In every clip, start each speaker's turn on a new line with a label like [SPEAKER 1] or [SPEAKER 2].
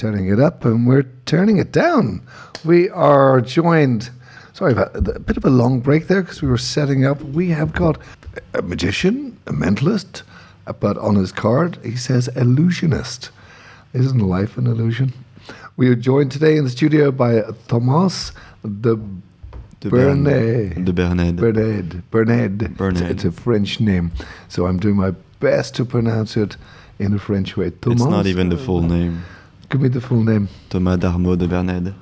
[SPEAKER 1] turning it up and we're turning it down. We are joined. Sorry about a bit of a long break there because we were setting up. We have got a magician, a mentalist, uh, but on his card he says illusionist. Isn't life an illusion? We are joined today in the studio by Thomas de
[SPEAKER 2] De
[SPEAKER 1] Bernay.
[SPEAKER 2] De Bernay.
[SPEAKER 1] Bernard. Bernard.
[SPEAKER 2] Bernard.
[SPEAKER 1] It's, it's a French name, so I'm doing my best to pronounce it in a French way. Thomas.
[SPEAKER 2] It's not even the full name.
[SPEAKER 1] Give me the full name.
[SPEAKER 2] Thomas Darmo de Bernade.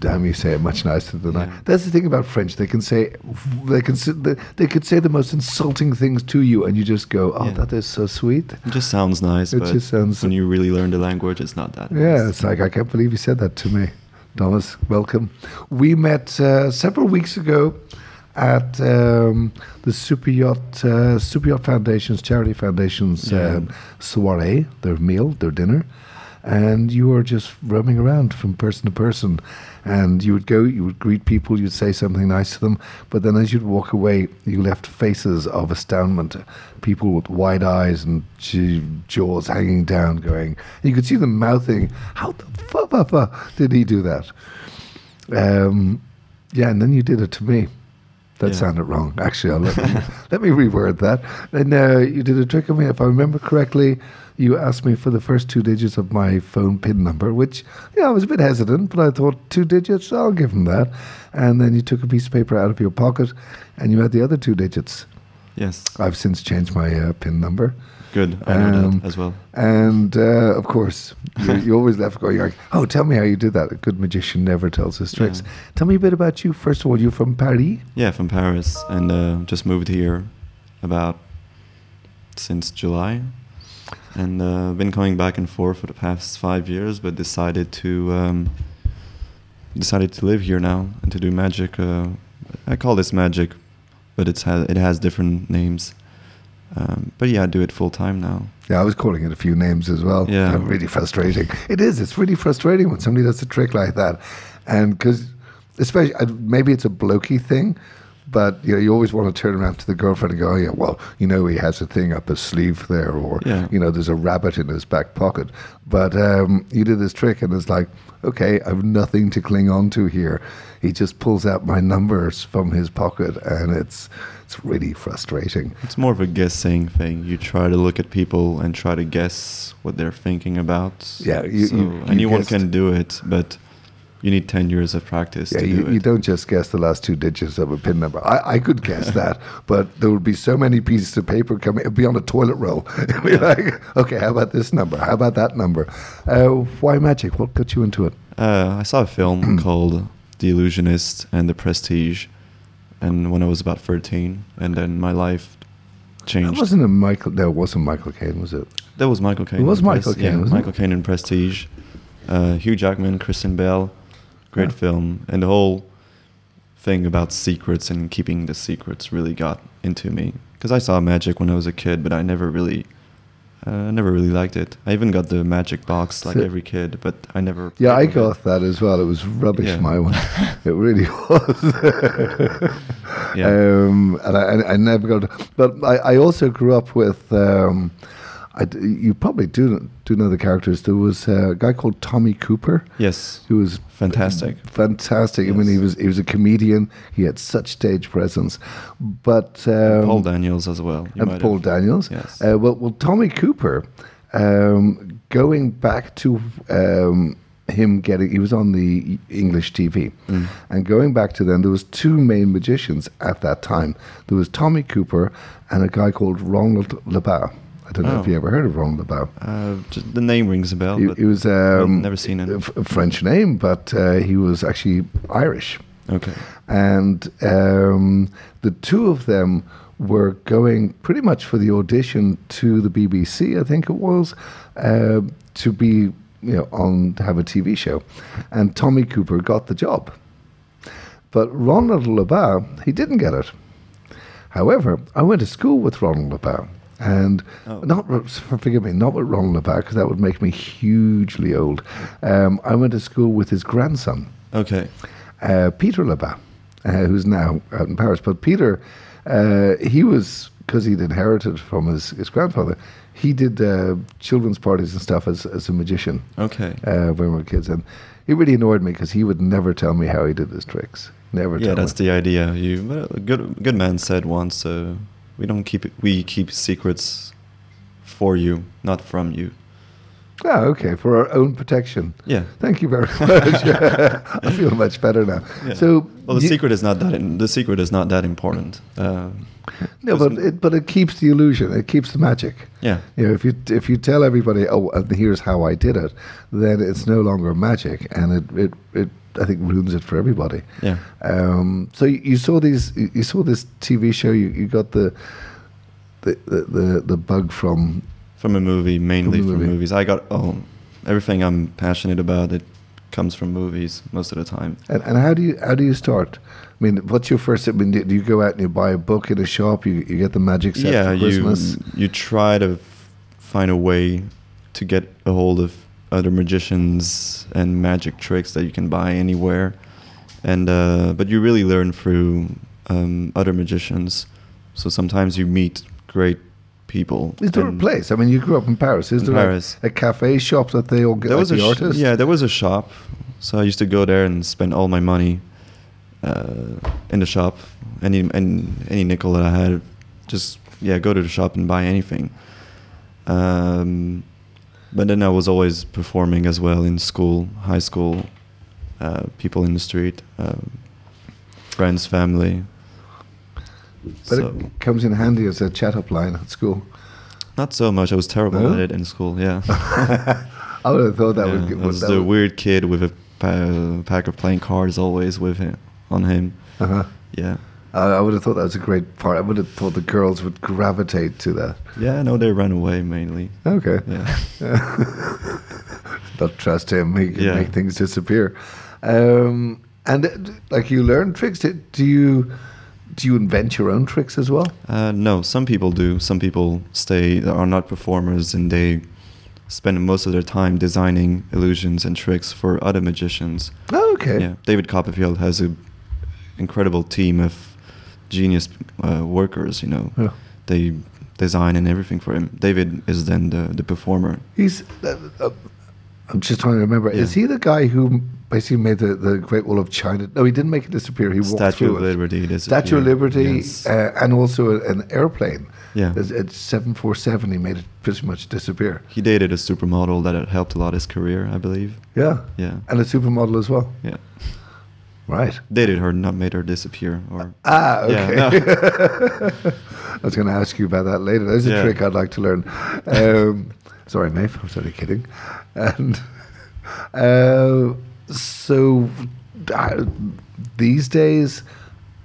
[SPEAKER 1] Damn, you say it much nicer than I. That's the thing about French. They can say they can they, they could say the most insulting things to you, and you just go, "Oh,
[SPEAKER 2] Yeah.
[SPEAKER 1] that is so sweet."
[SPEAKER 2] It just sounds nice,
[SPEAKER 1] It
[SPEAKER 2] but
[SPEAKER 1] just sounds-
[SPEAKER 2] when you really learn the language, it's not that
[SPEAKER 1] Yeah,
[SPEAKER 2] nice.
[SPEAKER 1] it's like I can't believe you said that to me, Thomas. Welcome. We met uh, several weeks ago at um, the Super Yacht uh, Super Yacht Foundation's charity foundation's
[SPEAKER 2] Yeah.
[SPEAKER 1] um, soiree, their meal, their dinner, and you were just roaming around from person to person, and you would go, you would greet people, you'd say something nice to them, but then as you'd walk away, you left faces of astoundment, people with wide eyes and jaws hanging down, going. You could see them mouthing, "How the fuck did he do that?" Um, yeah, and then you did it to me. That
[SPEAKER 2] Yeah.
[SPEAKER 1] sounded wrong. Actually, I'll let, me, let me reword that. And uh, you did a trick on me. If I remember correctly, you asked me for the first two digits of my phone PIN number, which, yeah, I was a bit hesitant, but I thought two digits, I'll give him that. And then you took a piece of paper out of your pocket and you had the other two digits.
[SPEAKER 2] Yes,
[SPEAKER 1] I've since changed my uh, PIN number.
[SPEAKER 2] Good. I know
[SPEAKER 1] Um,
[SPEAKER 2] that as well.
[SPEAKER 1] And uh, of course, you, you always left going, like, oh, tell me how you did that. A good magician never tells his tricks.
[SPEAKER 2] Yeah.
[SPEAKER 1] Tell me a bit about you. First of all, you're from Paris.
[SPEAKER 2] Yeah, from Paris, and uh, just moved here about since July, and uh, been coming back and forth for the past five years, but decided to um, decided to live here now and to do magic. Uh, I call this magic, but it's ha- it has different names. Um, but yeah, I do it full time now.
[SPEAKER 1] Yeah, I was calling it a few names as well.
[SPEAKER 2] Yeah.
[SPEAKER 1] Really frustrating. It is. It's really frustrating when somebody does a trick like that, and because especially maybe it's a blokey thing, but you know you always want to turn around to the girlfriend and go, oh, yeah, well, you know he has a thing up his sleeve there, or
[SPEAKER 2] Yeah.
[SPEAKER 1] you know there's a rabbit in his back pocket. But um, you did this trick, and it's like, okay, I've nothing to cling on to here. He just pulls out my numbers from his pocket, and it's it's really frustrating.
[SPEAKER 2] It's more of a guessing thing. You try to look at people and try to guess what they're thinking about.
[SPEAKER 1] Yeah, you-
[SPEAKER 2] so
[SPEAKER 1] you- you
[SPEAKER 2] anyone
[SPEAKER 1] guessed.
[SPEAKER 2] can do it, but you need ten years of practice
[SPEAKER 1] Yeah,
[SPEAKER 2] to
[SPEAKER 1] you,
[SPEAKER 2] do
[SPEAKER 1] you, don't just guess the last two digits of a pin number. I, I could guess that, but there would be so many pieces of paper coming. It'd be on a toilet roll. It'd be like, okay, how about this number? How about that number? Uh, why magic? What got you into it?
[SPEAKER 2] Uh, I saw a film called The Illusionist and The Prestige, and when I was about thirteen, and then my life changed.
[SPEAKER 1] That wasn't a Michael. No, wasn't Michael Caine, was it?
[SPEAKER 2] That was Michael Caine.
[SPEAKER 1] It was Michael
[SPEAKER 2] Pres-
[SPEAKER 1] Caine,
[SPEAKER 2] yeah. Michael Caine in Prestige. Uh, Hugh Jackman, Kristen Bell, great
[SPEAKER 1] Yeah.
[SPEAKER 2] film, and the whole thing about secrets and keeping the secrets really got into me because I saw magic when I was a kid, but I never really, uh, never really liked it. I even got the magic box like
[SPEAKER 1] So-
[SPEAKER 2] every kid, but I never.
[SPEAKER 1] Yeah, I got that as well. It was rubbish,
[SPEAKER 2] Yeah.
[SPEAKER 1] my one. It really was.
[SPEAKER 2] Yeah.
[SPEAKER 1] Um, and I, I, I never got. But I, I also grew up with. Um, I you probably do do know the characters. There was a guy called Tommy Cooper.
[SPEAKER 2] Yes,
[SPEAKER 1] who was
[SPEAKER 2] fantastic.
[SPEAKER 1] fantastic. I mean, he was he was a comedian. He had such stage presence. But um,
[SPEAKER 2] Paul Daniels as well. You
[SPEAKER 1] and Paul
[SPEAKER 2] have-
[SPEAKER 1] Daniels.
[SPEAKER 2] Yes.
[SPEAKER 1] Uh, well, well, Tommy Cooper. Um, going back to um, him getting, he was on the English TV,
[SPEAKER 2] Mm.
[SPEAKER 1] and going back to then, there was two main magicians at that time. There was Tommy Cooper and a guy called Ronald Lebau. I don't know if
[SPEAKER 2] Oh.
[SPEAKER 1] you ever heard of Ronald Lebau.
[SPEAKER 2] Uh, the name rings a bell.
[SPEAKER 1] He,
[SPEAKER 2] but
[SPEAKER 1] he was um,
[SPEAKER 2] never seen
[SPEAKER 1] a,
[SPEAKER 2] him.
[SPEAKER 1] f- a French name, but uh, he was actually Irish.
[SPEAKER 2] Okay.
[SPEAKER 1] And um, the two of them were going pretty much for the audition to the BBC, I think it was, uh, to be you know on to have a TV show, and Tommy Cooper got the job, but Ronald Lebau he didn't get it. However, I went to school with Ronald Lebau. And
[SPEAKER 2] Oh.
[SPEAKER 1] not, forgive me, not with Ronald Lebau, because that would make me hugely old. Um, I went to school with his grandson,
[SPEAKER 2] Okay.
[SPEAKER 1] uh, Peter Lebas, uh, who's now out in Paris. But Peter, uh, he was because he'd inherited from his, his grandfather, he did uh, children's parties and stuff as, as a magician
[SPEAKER 2] Okay.
[SPEAKER 1] uh, when we were kids. And it really annoyed me because he would never tell me how he did his tricks. Never
[SPEAKER 2] yeah, that's
[SPEAKER 1] me.
[SPEAKER 2] the idea. You a good good man said once, uh, we don't keep it, we keep secrets for you, not from you.
[SPEAKER 1] Ah, okay, for our own protection.
[SPEAKER 2] Yeah.
[SPEAKER 1] Thank you very much. I feel much better now.
[SPEAKER 2] Yeah.
[SPEAKER 1] So,
[SPEAKER 2] Well, the
[SPEAKER 1] you-
[SPEAKER 2] secret is not that. In, the secret is not that important. Uh,
[SPEAKER 1] no, but it, but it keeps the illusion. It keeps the magic.
[SPEAKER 2] yeah.
[SPEAKER 1] You know, if you if you tell everybody, oh, and here's how I did it, then it's no longer magic, and it it, it I think ruins it for everybody.
[SPEAKER 2] Yeah.
[SPEAKER 1] Um, so you, you saw these, you saw this TV show. You, you got the, the the the bug from.
[SPEAKER 2] From a movie, mainly
[SPEAKER 1] From a
[SPEAKER 2] from, movies. I got oh, everything I'm passionate about. It comes from movies most of the time.
[SPEAKER 1] And, and how do you how do you start? I mean, what's your first? I mean, do do you go out and you buy a book in a shop? You you get the magic set
[SPEAKER 2] yeah,
[SPEAKER 1] for Christmas.
[SPEAKER 2] you you try to find a way to get a hold of other magicians and magic tricks that you can buy anywhere, and uh, but you really learn through um, other magicians. So sometimes you meet great people.
[SPEAKER 1] Is there a place? I mean, you grew up in Paris. Is
[SPEAKER 2] In
[SPEAKER 1] there a-
[SPEAKER 2] Paris.
[SPEAKER 1] A, cafe shop that they all get
[SPEAKER 2] There
[SPEAKER 1] like
[SPEAKER 2] was a
[SPEAKER 1] the
[SPEAKER 2] sh-
[SPEAKER 1] artists?
[SPEAKER 2] yeah, there was a shop. So I used to go there and spend all my money uh, in the shop. Any and any nickel that I had, just yeah, go to the shop and buy anything. Um, but then I was always performing as well in school, high school, uh, people in the street, um, friends, family.
[SPEAKER 1] But
[SPEAKER 2] so
[SPEAKER 1] it comes in handy as a chat up line at school.
[SPEAKER 2] not so much. I was terrible
[SPEAKER 1] No?
[SPEAKER 2] at it in school. Yeah.
[SPEAKER 1] I would have thought that
[SPEAKER 2] Yeah,
[SPEAKER 1] would
[SPEAKER 2] I was the
[SPEAKER 1] would-
[SPEAKER 2] weird kid with a pa- pack of playing cards always with him on him.
[SPEAKER 1] Uh-huh.
[SPEAKER 2] Yeah.
[SPEAKER 1] I I would have thought that was a great part. I would have thought the girls would gravitate to that.
[SPEAKER 2] Yeah, no, they run away mainly.
[SPEAKER 1] Okay.
[SPEAKER 2] Yeah.
[SPEAKER 1] Don't trust him. He can
[SPEAKER 2] Yeah.
[SPEAKER 1] make things disappear. Um, and uh, like you learn tricks. Do you do you invent your own tricks as well?
[SPEAKER 2] Uh, no, some people do. Some people stay are not performers and they spend most of their time designing illusions and tricks for other magicians.
[SPEAKER 1] Oh, okay.
[SPEAKER 2] Yeah, David Copperfield has a incredible team of genius uh, workers. You know,
[SPEAKER 1] Yeah.
[SPEAKER 2] they design and everything for him. David is then the the performer.
[SPEAKER 1] He's. Uh, uh, I'm just trying to remember. Is he the guy who basically made the, the Great Wall of China? No, he didn't make it disappear. He walked
[SPEAKER 2] Statue
[SPEAKER 1] through
[SPEAKER 2] of
[SPEAKER 1] it.
[SPEAKER 2] Liberty. disappeared.
[SPEAKER 1] Statue of Liberty,
[SPEAKER 2] Yes.
[SPEAKER 1] uh, and also an airplane.
[SPEAKER 2] Yeah.
[SPEAKER 1] At at 747, he made it pretty much disappear.
[SPEAKER 2] He dated a supermodel that helped a lot his career, I believe.
[SPEAKER 1] Yeah.
[SPEAKER 2] Yeah.
[SPEAKER 1] And a supermodel as well.
[SPEAKER 2] Yeah.
[SPEAKER 1] Right.
[SPEAKER 2] Dated her, not made her disappear. Or
[SPEAKER 1] Ah,
[SPEAKER 2] Yeah,
[SPEAKER 1] okay.
[SPEAKER 2] no.
[SPEAKER 1] I was going to ask you about that later. There's a
[SPEAKER 2] Yeah.
[SPEAKER 1] trick I'd like to learn. Um, sorry, Maeve. I'm only kidding. And uh, so these days,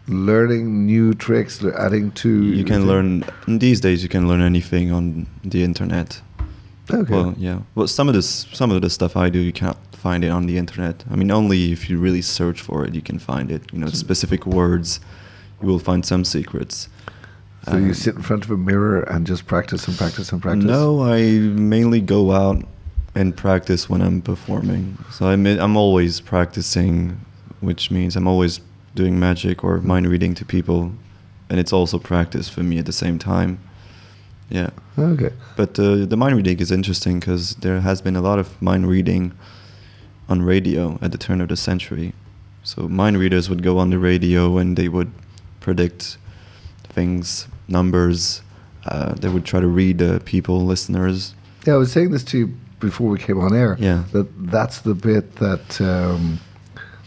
[SPEAKER 1] learning new tricks, adding to
[SPEAKER 2] you can learn these days. You can learn anything on the internet.
[SPEAKER 1] Okay.
[SPEAKER 2] Well, yeah. Well, some of this, some of the stuff I do, you can't find it on the internet. I mean, only if you really search for it, you can find it. You know, specific words, you will find some secrets.
[SPEAKER 1] so you
[SPEAKER 2] Um,
[SPEAKER 1] sit in front of a mirror and just practice and practice and practice.
[SPEAKER 2] No, I mainly go out and practice when I'm performing. So I'm I'm always practicing, which means I'm always doing magic or mind reading to people, and it's also practice for me at the same time. Yeah,
[SPEAKER 1] Okay.
[SPEAKER 2] but uh, the mind reading is interesting because there has been a lot of mind reading on radio at the turn of the century. So mind readers would go on the radio and they would predict things, numbers. Uh, they would try to read the people, listeners.
[SPEAKER 1] Yeah, I was saying this to you before we came on air.
[SPEAKER 2] Yeah.
[SPEAKER 1] That that's the bit that um,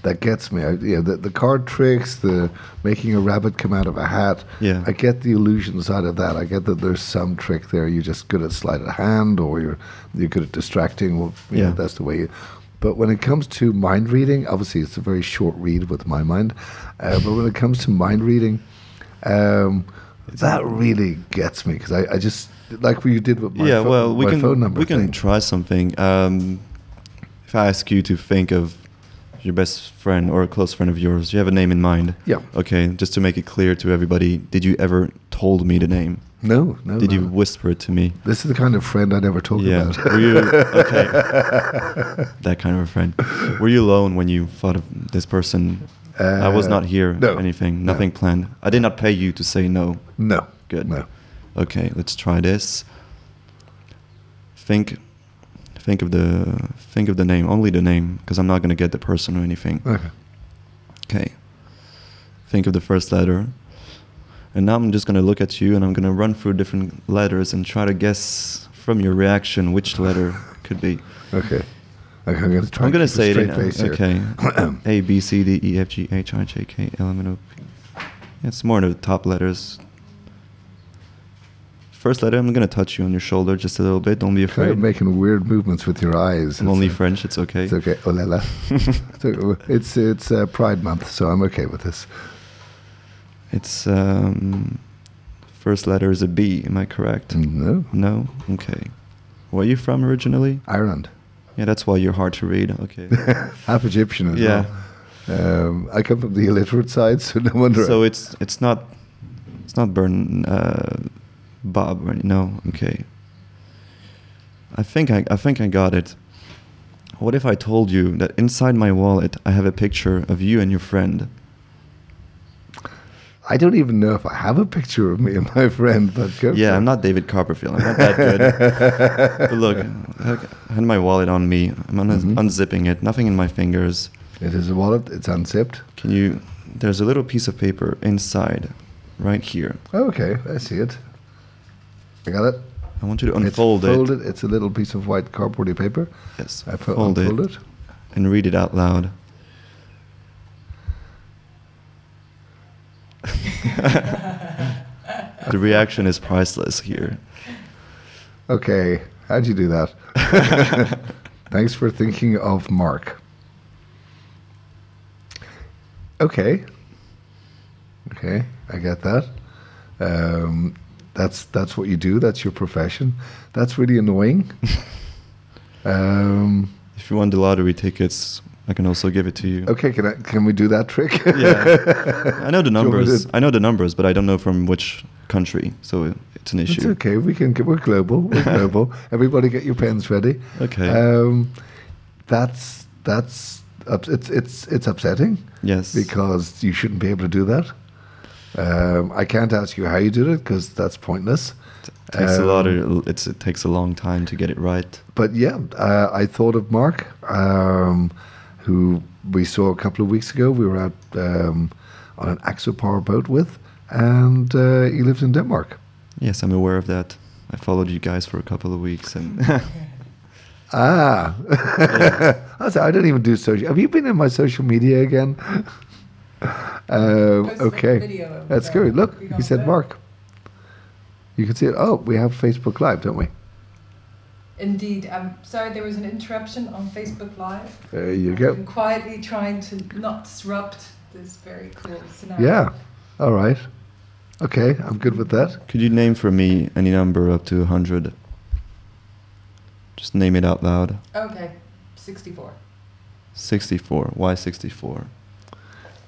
[SPEAKER 1] that gets me. I, yeah, the, the card tricks, the making a rabbit come out of a hat.
[SPEAKER 2] Yeah.
[SPEAKER 1] I get the illusion side of that. I get that there's some trick there. You're just good at sleight of hand, or you're you're good at distracting. Well, you know,
[SPEAKER 2] Yeah.
[SPEAKER 1] that's the way. You, but when it comes to mind reading, obviously it's a very short read with my mind. Uh, but when it comes to mind reading, um, that really gets me because I, I just like what you did with my,
[SPEAKER 2] yeah, well, we
[SPEAKER 1] my
[SPEAKER 2] can
[SPEAKER 1] phone number.
[SPEAKER 2] we can try something. Um, if I ask you to think of your best friend or a close friend of yours, do you have a name in mind?
[SPEAKER 1] Yeah.
[SPEAKER 2] Okay, just to make it clear to everybody, did you ever told me the name?
[SPEAKER 1] No, no.
[SPEAKER 2] did
[SPEAKER 1] no.
[SPEAKER 2] you whisper it to me?
[SPEAKER 1] This is the kind of friend I never talk
[SPEAKER 2] yeah.
[SPEAKER 1] about.
[SPEAKER 2] Were you okay? that kind of a friend. Were you alone when you thought of this person? I was
[SPEAKER 1] Uh,
[SPEAKER 2] not here.
[SPEAKER 1] no,
[SPEAKER 2] Anything.
[SPEAKER 1] no.
[SPEAKER 2] Nothing planned. I did not pay you to say no.
[SPEAKER 1] no.
[SPEAKER 2] Good.
[SPEAKER 1] No.
[SPEAKER 2] Okay, let's try this. Think, think of the think of the name. Only the name, because I'm not gonna get the person or anything.
[SPEAKER 1] Okay.
[SPEAKER 2] Okay. Think of the first letter. And now I'm just going to look at you and I'm going to run through different letters and try to guess from your reaction which letter could be.
[SPEAKER 1] Okay. Okay, I'm going to try.
[SPEAKER 2] I'm to say it in
[SPEAKER 1] face
[SPEAKER 2] okay. A B C D E F G H I J K L M N O P. It's more of the top letters. First letter, I'm going to touch you on your shoulder just a little bit. Don't be
[SPEAKER 1] Kind of
[SPEAKER 2] afraid.
[SPEAKER 1] making weird movements with your eyes.
[SPEAKER 2] I'm
[SPEAKER 1] It's,
[SPEAKER 2] only
[SPEAKER 1] uh,
[SPEAKER 2] French. It's okay.
[SPEAKER 1] It's okay. Oh la la. So, it's it's uh, Pride Month, so I'm okay with this.
[SPEAKER 2] It's um, first letter is a B. Am I correct?
[SPEAKER 1] No,
[SPEAKER 2] No. Okay. Where are you from originally?
[SPEAKER 1] Ireland.
[SPEAKER 2] Yeah, that's why you're hard to read. Okay.
[SPEAKER 1] Half Egyptian as
[SPEAKER 2] Yeah.
[SPEAKER 1] well. Um, I come from the illiterate side, so no wonder.
[SPEAKER 2] so it's it's not it's not Burn uh, Bob. Right? No. Okay. I think I I think I got it. What if I told you that inside my wallet I have a picture of you and your friend?
[SPEAKER 1] I don't even know if I have a picture of me and my friend, but go
[SPEAKER 2] Yeah, I'm not David Copperfield. I'm not that good. but look, I had my wallet on me. I'm un-
[SPEAKER 1] Mhm.
[SPEAKER 2] unzipping it. Nothing in my fingers.
[SPEAKER 1] It is a wallet. It's unzipped.
[SPEAKER 2] Can you? There's a little piece of paper inside, right here.
[SPEAKER 1] Oh, okay, I see it. I got it.
[SPEAKER 2] I want you to unfold
[SPEAKER 1] it's
[SPEAKER 2] it.
[SPEAKER 1] It's a little piece of white cardboardy paper.
[SPEAKER 2] Yes,
[SPEAKER 1] I fo-
[SPEAKER 2] fold
[SPEAKER 1] unfold
[SPEAKER 2] it,
[SPEAKER 1] it.
[SPEAKER 2] and read it out loud. the reaction is priceless here.
[SPEAKER 1] Okay, how'd you do that? Thanks for thinking of Mark. Okay. Okay, I get that. Um, that's that's what you do. That's your profession. That's really annoying. um,
[SPEAKER 2] If you want the lottery tickets, I can also give it to you.
[SPEAKER 1] okay, can I, can we do that trick?
[SPEAKER 2] Yeah. I know the
[SPEAKER 1] Do you want me
[SPEAKER 2] numbers. I know the numbers, but I don't know from which country, so it's an
[SPEAKER 1] It's
[SPEAKER 2] issue.
[SPEAKER 1] okay. We can. We're global. We're global. Everybody, get your pens ready.
[SPEAKER 2] Okay.
[SPEAKER 1] Um, that's that's it's it's it's upsetting
[SPEAKER 2] yes.
[SPEAKER 1] because you shouldn't be able to do that. Um, I can't ask you how you did it because that's pointless.
[SPEAKER 2] it takes a lot
[SPEAKER 1] Um,
[SPEAKER 2] of. It's it takes a long time to get it right.
[SPEAKER 1] But yeah, uh, I thought of Mark, um, who we saw a couple of weeks ago. We were out um, on an Axopar boat with, and uh, he lives in Denmark.
[SPEAKER 2] Yes, I'm aware of that. I followed you guys for a couple of weeks, and
[SPEAKER 1] Ah, I said, I don't even do social. Have you been in my social media again? um, okay,
[SPEAKER 3] video
[SPEAKER 1] that's
[SPEAKER 3] uh,
[SPEAKER 1] good. Look, he said
[SPEAKER 3] there.
[SPEAKER 1] Mark. You can see it. Oh, we have Facebook Live, don't we?
[SPEAKER 3] Indeed. I'm sorry there was an interruption on Facebook Live.
[SPEAKER 1] There you
[SPEAKER 3] I've
[SPEAKER 1] go.
[SPEAKER 3] quietly trying to not disrupt this very cool scenario.
[SPEAKER 1] Yeah. All right. Okay, I'm good with that.
[SPEAKER 2] could you name for me any number up to 100? Just name it out loud.
[SPEAKER 3] Okay. 64.
[SPEAKER 2] 64. Why 64?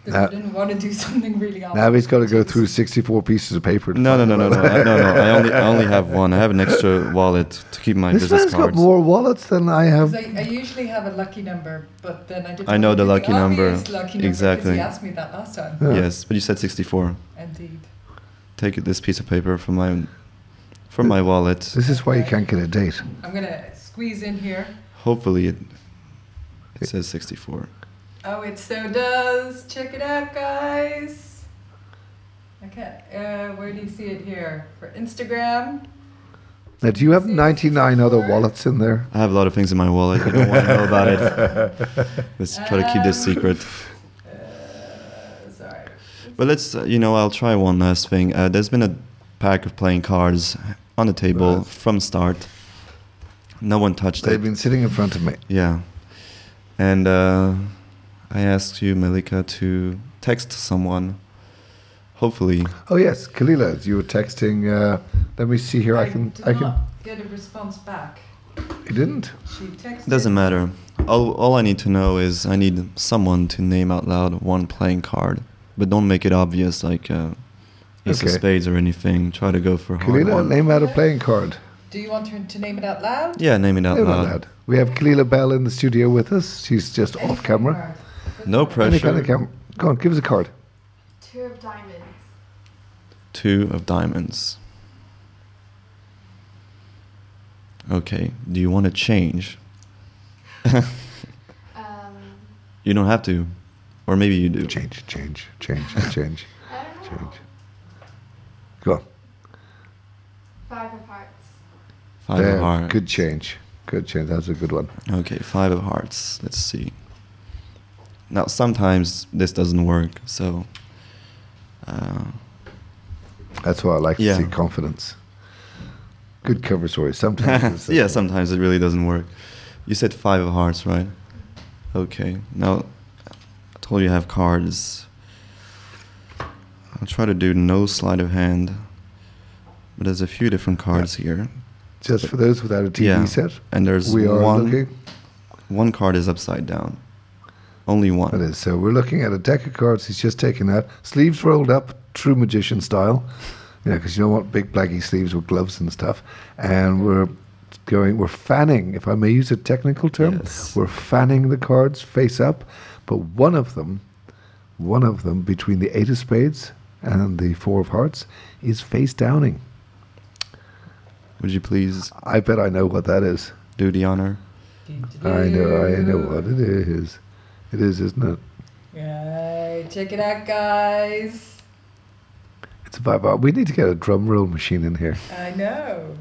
[SPEAKER 3] Because
[SPEAKER 1] Now-
[SPEAKER 3] I didn't want to do something really
[SPEAKER 1] Now he's got to go through 64 pieces of paper.
[SPEAKER 2] No, no, no, no, no. I, no, no. I only, I only have one. I have an extra wallet to keep my
[SPEAKER 1] This
[SPEAKER 2] business
[SPEAKER 1] man's got more wallets than I have.
[SPEAKER 3] 'Cause I, I usually have a lucky number, but then I didn't.
[SPEAKER 2] I know
[SPEAKER 3] want to
[SPEAKER 2] the
[SPEAKER 3] do
[SPEAKER 2] lucky number.
[SPEAKER 3] obvious Lucky
[SPEAKER 2] Exactly.
[SPEAKER 3] He asked me that last time.
[SPEAKER 1] Yeah.
[SPEAKER 2] Yes, but you said 64.
[SPEAKER 3] Indeed.
[SPEAKER 2] Take this piece of paper from my from my wallet.
[SPEAKER 1] This is why you can't get a date.
[SPEAKER 3] I'm gonna squeeze in here.
[SPEAKER 2] Hopefully it it says 64.
[SPEAKER 3] Oh, it so does. Check it out, guys. Okay, uh, where do you see it here? For Instagram.
[SPEAKER 1] Now, do you have 99 other wallets in there?
[SPEAKER 2] I have a lot of things in my wallet. You don't want to know about it. Let's try to keep this
[SPEAKER 3] Um,
[SPEAKER 2] secret.
[SPEAKER 3] Uh, sorry.
[SPEAKER 2] But let's, uh, you know, I'll try one last thing. Uh, there's been a pack of playing cards on the table
[SPEAKER 1] Right.
[SPEAKER 2] from start. No one touched it.
[SPEAKER 1] They've been sitting in front of me.
[SPEAKER 2] Yeah. And uh, I asked you, Malika, to text someone. Hopefully,
[SPEAKER 1] Oh yes, Kalila, you were texting. Uh, let me see here. I, can.
[SPEAKER 3] did
[SPEAKER 1] I can.
[SPEAKER 3] not get a response back.
[SPEAKER 1] You didn't.
[SPEAKER 3] She texted.
[SPEAKER 2] doesn't matter. All, all I need to know is I need someone to name out loud one playing card, but don't make it obvious like uh, ace of spades or anything. Try to go for a hard
[SPEAKER 1] Kalila,
[SPEAKER 2] one.
[SPEAKER 1] name out a playing card.
[SPEAKER 3] Do you want her to name it out loud?
[SPEAKER 2] Yeah, name it out
[SPEAKER 1] Name out
[SPEAKER 2] loud.
[SPEAKER 1] loud. We have Kalila Bell in the studio with us. She's just
[SPEAKER 3] Any
[SPEAKER 1] off camera.
[SPEAKER 3] Card.
[SPEAKER 2] No
[SPEAKER 1] Any
[SPEAKER 2] pressure.
[SPEAKER 1] kind of camera. Go on, give us a card.
[SPEAKER 4] Two of diamonds.
[SPEAKER 2] Two of diamonds. Okay. Do you want to change?
[SPEAKER 4] Um,
[SPEAKER 2] You don't have to, or maybe you do.
[SPEAKER 1] Change, change, change, change,
[SPEAKER 4] I don't know.
[SPEAKER 1] change. Go on.
[SPEAKER 4] Five of hearts.
[SPEAKER 2] Five
[SPEAKER 1] There,
[SPEAKER 2] of hearts.
[SPEAKER 1] Good change. Good change. That's a good one.
[SPEAKER 2] Okay, five of hearts. Let's see. Now, sometimes this doesn't work, so. Uh,
[SPEAKER 1] That's why I like
[SPEAKER 2] Yeah.
[SPEAKER 1] to see confidence. Good cover story. Sometimes.
[SPEAKER 2] yeah, sometimes it really doesn't work. You said five of hearts, right? Okay. Now, I told you I have cards. I'll try to do no sleight of hand, but there's a few different cards here,
[SPEAKER 1] Just for those without a TV
[SPEAKER 2] Yeah.
[SPEAKER 1] set,
[SPEAKER 2] and there's
[SPEAKER 1] we are
[SPEAKER 2] one.
[SPEAKER 1] looking.
[SPEAKER 2] One card is upside down. Only one.
[SPEAKER 1] That is. So we're looking at a deck of cards he's just taken out. Sleeves rolled up, true magician style. Yeah, because you don't want big blaggy sleeves with gloves and stuff. And we're going, we're fanning, if I may use a technical term,
[SPEAKER 2] Yes.
[SPEAKER 1] we're fanning the cards face up. But one of them, one of them between the eight of spades and the four of hearts is face downing.
[SPEAKER 2] Would you please
[SPEAKER 1] I bet I know what that is.
[SPEAKER 2] do the honor?
[SPEAKER 1] I know, I know what it is. It is, isn't it?
[SPEAKER 3] Yay, check it out, guys.
[SPEAKER 1] It's a vibe. Uh, we need to get a drum roll machine in here.
[SPEAKER 3] I know.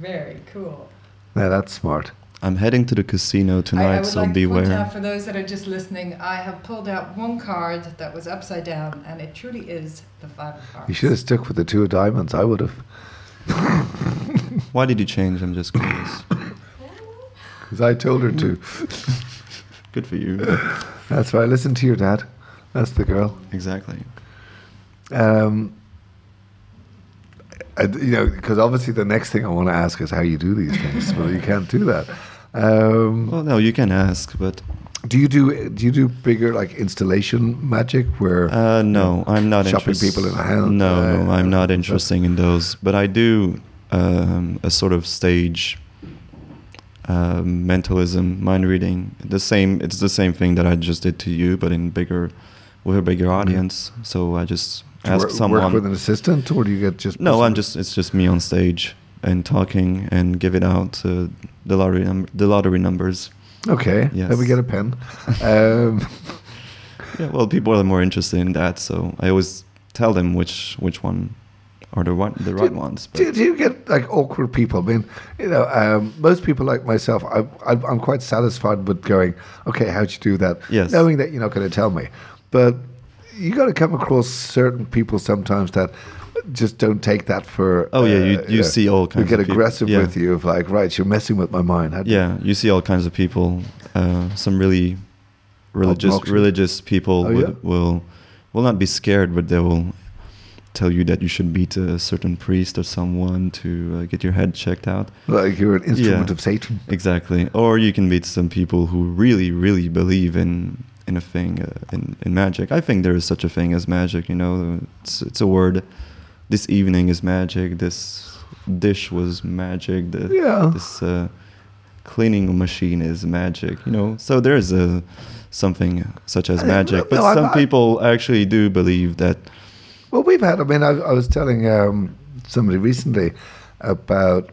[SPEAKER 3] Very cool.
[SPEAKER 1] Now that's smart.
[SPEAKER 2] I'm heading to the casino
[SPEAKER 3] I, I
[SPEAKER 2] tonight,
[SPEAKER 3] would
[SPEAKER 2] so
[SPEAKER 3] like to point
[SPEAKER 2] beware.
[SPEAKER 3] out for those that are just listening, I have pulled out one card that was upside down, and it truly is the five of hearts.
[SPEAKER 1] You should have stuck with the two of diamonds. I would have.
[SPEAKER 2] Why did you change? I'm just curious.
[SPEAKER 1] Because I told her to.
[SPEAKER 2] Good for you.
[SPEAKER 1] That's right. Listen to your dad. That's the girl.
[SPEAKER 2] exactly.
[SPEAKER 1] Um, and, you know, because obviously the next thing I want to ask is how you do these things. well, you can't do that. Um,
[SPEAKER 2] Well, no, you can ask, but
[SPEAKER 1] do you do do you do bigger like installation magic where?
[SPEAKER 2] uh, no, I'm not
[SPEAKER 1] Chopping
[SPEAKER 2] interested.
[SPEAKER 1] people in the hand,
[SPEAKER 2] No, no,
[SPEAKER 1] uh,
[SPEAKER 2] I'm not
[SPEAKER 1] stuff.
[SPEAKER 2] interested in those. But I do um, a sort of stage uh, mentalism, mind reading. The same. It's the same thing that I just did to you, but in bigger, with a bigger audience. So I just ask someone.
[SPEAKER 1] work with an assistant, or do you get just?
[SPEAKER 2] No, I'm just it's just me on stage and talking and give it out uh, the lottery num- the lottery numbers.
[SPEAKER 1] Okay. Let me
[SPEAKER 2] Yes.
[SPEAKER 1] get a pen. Um,
[SPEAKER 2] Yeah, well, people are more interested in that, so I always tell them which which one are the one the right ones. But
[SPEAKER 1] Do, do you get like awkward people? I mean, you know, um, most people like myself, I, I, I'm quite satisfied with going, okay, how'd you do that?
[SPEAKER 2] Yes.
[SPEAKER 1] Knowing that you're not going to tell me. But you got to come across certain people sometimes that just don't take that for.
[SPEAKER 2] Oh, yeah, you-
[SPEAKER 1] uh,
[SPEAKER 2] you see all kinds
[SPEAKER 1] get
[SPEAKER 2] of people,
[SPEAKER 1] aggressive
[SPEAKER 2] yeah.
[SPEAKER 1] with you of like, right, you're messing with my mind. How do you-
[SPEAKER 2] yeah, you see all kinds of people. Uh, some really religious
[SPEAKER 1] Obnoxious.
[SPEAKER 2] religious people
[SPEAKER 1] Oh,
[SPEAKER 2] would,
[SPEAKER 1] yeah?
[SPEAKER 2] will will not be scared, but they will tell you that you should beat a certain priest or someone to uh, get your head checked out.
[SPEAKER 1] Like you're an instrument
[SPEAKER 2] Yeah.
[SPEAKER 1] of Satan.
[SPEAKER 2] Exactly. Or you can beat some people who really, really believe in in a thing uh, in in magic. I think there is such a thing as magic. You know, it's it's a word. This evening is magic. This dish was magic. The,
[SPEAKER 1] Yeah.
[SPEAKER 2] This uh, cleaning machine is magic. You know, so there is a something such as
[SPEAKER 1] Uh,
[SPEAKER 2] magic. But
[SPEAKER 1] no,
[SPEAKER 2] some people actually do believe that.
[SPEAKER 1] Well, we've had. I mean, I, I was telling um, somebody recently about,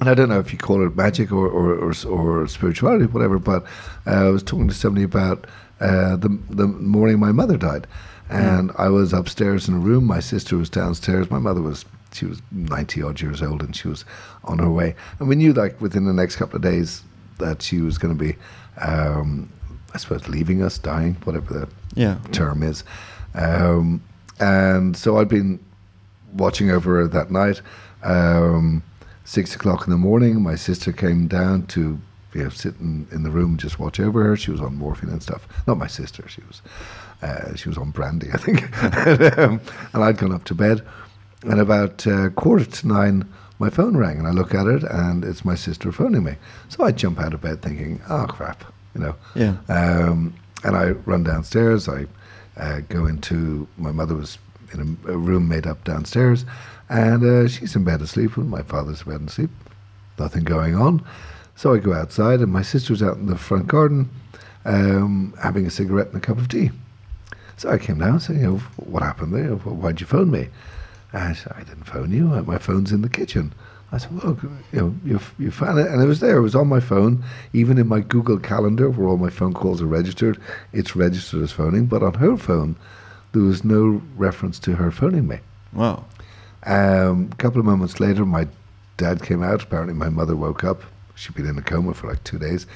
[SPEAKER 1] and I don't know if you call it magic or or, or, or spirituality, whatever. But uh, I was talking to somebody about uh, the the morning my mother died, and I was upstairs in a room. My sister was downstairs. My mother was she was ninety odd years old, and she was on her way. And we knew like within the next couple of days that she was going to be, um, I suppose, leaving us, dying, whatever the
[SPEAKER 2] Yeah.
[SPEAKER 1] term is. Um, and so I'd been watching over her that night. Um, six o'clock in the morning, my sister came down to you know sit in, in the room and just watch over her. She was on morphine and stuff. Not my sister. She was uh, she was on brandy, I think. and, um, and I'd gone up to bed. And about uh, quarter to nine, my phone rang, and I look at it, and it's my sister phoning me. So I jump out of bed thinking, "Oh crap," you know.
[SPEAKER 2] Yeah.
[SPEAKER 1] Um, and I run downstairs. I uh, go into my mother was in a, a room made up downstairs, and uh, she's in bed asleep, and my father's in bed asleep. Nothing going on. So I go outside, and my sister's out in the front garden um, having a cigarette and a cup of tea. So I came down and said, you know, what happened there? Why'd you phone me? And I said, I didn't phone you. My phone's in the kitchen. I said, well, you know, you, you found it. And it was there. It was on my phone. Even in my Google Calendar, where all my phone calls are registered, it's registered as phoning. But on her phone, there was no reference to her phoning me.
[SPEAKER 2] Wow.
[SPEAKER 1] Um, a couple of moments later, my dad came out. Apparently, my mother woke up. She'd been in a coma for like two days.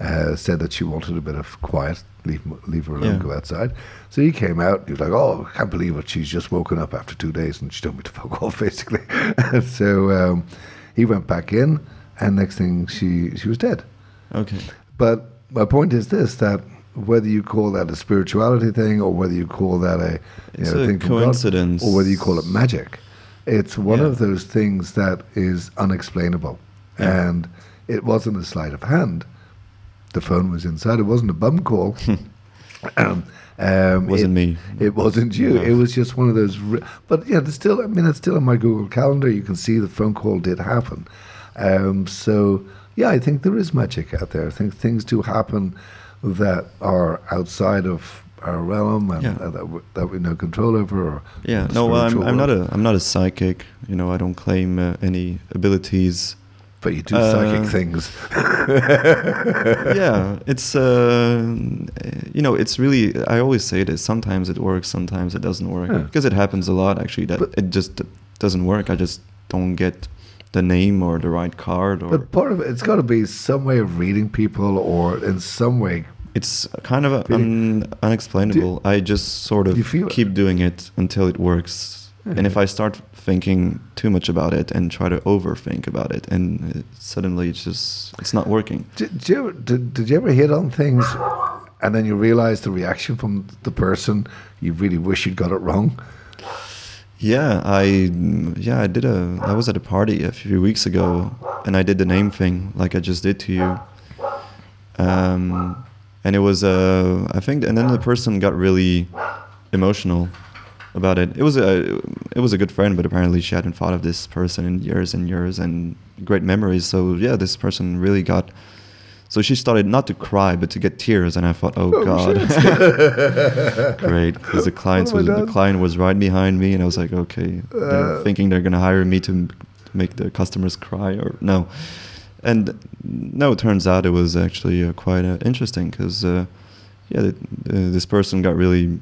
[SPEAKER 1] Uh, said that she wanted a bit of quiet, leave leave her alone,
[SPEAKER 2] Yeah.
[SPEAKER 1] go outside. So he came out. He was like, "Oh, I can't believe it. She's just woken up after two days, and she told me to fuck off, basically." and so um, he went back in, and next thing she she was dead.
[SPEAKER 2] Okay.
[SPEAKER 1] But my point is this: that whether you call that a spirituality thing, or whether you call that a you know,
[SPEAKER 2] a
[SPEAKER 1] thing from God,
[SPEAKER 2] coincidence.
[SPEAKER 1] or whether you call it magic, it's one
[SPEAKER 2] Yeah.
[SPEAKER 1] of those things that is unexplainable.
[SPEAKER 2] Yeah.
[SPEAKER 1] And it wasn't a sleight of hand. The phone was inside. It wasn't a bum call. um, um,
[SPEAKER 2] Wasn't
[SPEAKER 1] it,
[SPEAKER 2] me.
[SPEAKER 1] It wasn't you.
[SPEAKER 2] No.
[SPEAKER 1] It was just one of those. Re- but yeah, it's still. I mean, it's still on my Google Calendar. You can see the phone call did happen. Um, so yeah, I think there is magic out there. I think things do happen that are outside of our realm and
[SPEAKER 2] Yeah.
[SPEAKER 1] uh, that, we, that we no control over. Or
[SPEAKER 2] Yeah. No, well, I'm I'm not a I'm not a psychic. You know, I don't claim uh, any abilities.
[SPEAKER 1] But you do
[SPEAKER 2] Uh,
[SPEAKER 1] psychic things.
[SPEAKER 2] yeah, it's uh, you know, it's really. I always say this. Sometimes it works, sometimes it doesn't work.
[SPEAKER 1] Yeah.
[SPEAKER 2] Because it happens a lot, actually. That
[SPEAKER 1] But-
[SPEAKER 2] it just doesn't work. I just don't get the name or the right card, or
[SPEAKER 1] But part of it, it's got to be some way of reading people, or in some way.
[SPEAKER 2] it's kind of a, un, unexplainable. I just sort of
[SPEAKER 1] You
[SPEAKER 2] keep doing it until it works. And if I start thinking too much about it and try to overthink about it, and suddenly it's just it's not working.
[SPEAKER 1] Did, did, you ever, did, did you ever hit on things, and then you realize the reaction from the person you really wish you'd got it wrong?
[SPEAKER 2] Yeah, I yeah I did a I was at a party a few weeks ago and I did the name thing like I just did to you, um, and it was uh I think and then the person got really emotional about it. It was a it was a good friend, but apparently she hadn't thought of this person in years and years and great memories. So yeah, this person really got. So she started not to cry, but to get tears, and I thought, "Oh, God, great!" Because the client
[SPEAKER 1] What
[SPEAKER 2] was the client was right behind me, and I was like, "Okay," they're
[SPEAKER 1] Uh.
[SPEAKER 2] thinking they're gonna hire me to make the customers cry, or no. And no, it turns out it was actually uh, quite uh, interesting because, uh, yeah, the, uh, this person got really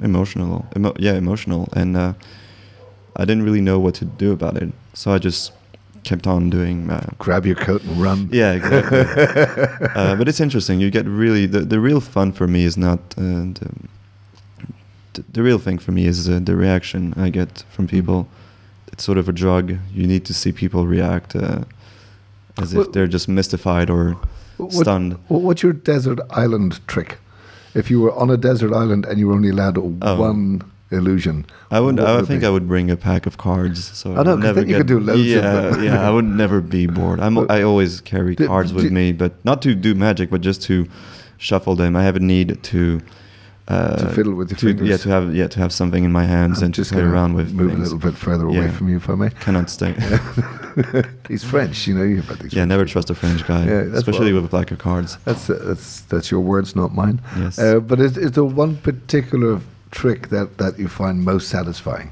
[SPEAKER 2] emotional. Emo- yeah, emotional, and uh, I didn't really know what to do about it, so I just kept on doing. Uh,
[SPEAKER 1] Grab your coat and run.
[SPEAKER 2] yeah, exactly. uh, but it's interesting. You get really the the real fun for me is not uh, the, the the real thing for me is uh, the reaction I get from people. It's sort of a drug. You need to see people react uh, as
[SPEAKER 1] Well-
[SPEAKER 2] if they're just mystified or
[SPEAKER 1] What-
[SPEAKER 2] stunned.
[SPEAKER 1] What's your desert island trick? If you were on a desert island and you were only allowed
[SPEAKER 2] Oh.
[SPEAKER 1] one illusion,
[SPEAKER 2] I would. I
[SPEAKER 1] would
[SPEAKER 2] think
[SPEAKER 1] be?
[SPEAKER 2] I would bring a pack of cards. So
[SPEAKER 1] I know,
[SPEAKER 2] never
[SPEAKER 1] then you
[SPEAKER 2] get,
[SPEAKER 1] could do loads of
[SPEAKER 2] Yeah, yeah. I would never be bored. I'm.
[SPEAKER 1] But-
[SPEAKER 2] I always carry cards with me, but not to do magic, but just to shuffle them. I have a need to. Uh,
[SPEAKER 1] To fiddle with your
[SPEAKER 2] to,
[SPEAKER 1] fingers.
[SPEAKER 2] Yeah, to have yeah to have something in my hands
[SPEAKER 1] I'm
[SPEAKER 2] and
[SPEAKER 1] just
[SPEAKER 2] to play around with.
[SPEAKER 1] move
[SPEAKER 2] things.
[SPEAKER 1] a little bit further away
[SPEAKER 2] Yeah.
[SPEAKER 1] from you, if I may.
[SPEAKER 2] Cannot stay.
[SPEAKER 1] He's French, you know. You these
[SPEAKER 2] yeah, never trust a French guy,
[SPEAKER 1] Yeah,
[SPEAKER 2] especially with a pack of cards.
[SPEAKER 1] That's that's that's your words, not mine.
[SPEAKER 2] Yes.
[SPEAKER 1] Uh, but is, is there one particular trick that, that you find most satisfying,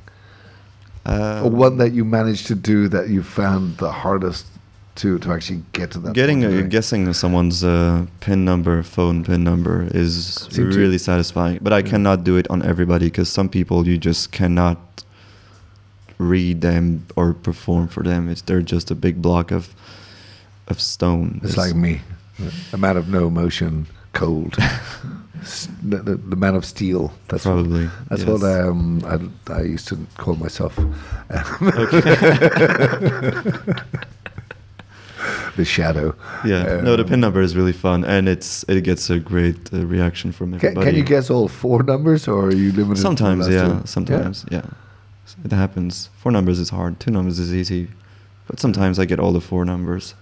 [SPEAKER 2] Uh,
[SPEAKER 1] or one that you managed to do that you found the hardest to, to actually get to that?
[SPEAKER 2] Getting
[SPEAKER 1] point
[SPEAKER 2] uh, guessing someone's uh, pin number, phone pin number is
[SPEAKER 1] Seem to-
[SPEAKER 2] really satisfying. But I cannot do it on everybody because some people you just cannot read them or perform for them. It's they're just a big block of of stone.
[SPEAKER 1] It's like me, a man of no emotion, cold, the, the, the man of steel. That's what-
[SPEAKER 2] probably
[SPEAKER 1] That's
[SPEAKER 2] yes.
[SPEAKER 1] what um, I, I used to call myself. the shadow.
[SPEAKER 2] Yeah, no, the
[SPEAKER 1] Um,
[SPEAKER 2] pin number is really fun, and it's it gets a great uh, reaction from
[SPEAKER 1] Can,
[SPEAKER 2] everybody.
[SPEAKER 1] can you guess all four numbers, or are you limited?
[SPEAKER 2] Sometimes, yeah.
[SPEAKER 1] two?
[SPEAKER 2] Sometimes, yeah. It happens. Four numbers is hard. Two numbers is easy, but sometimes I get all the four numbers.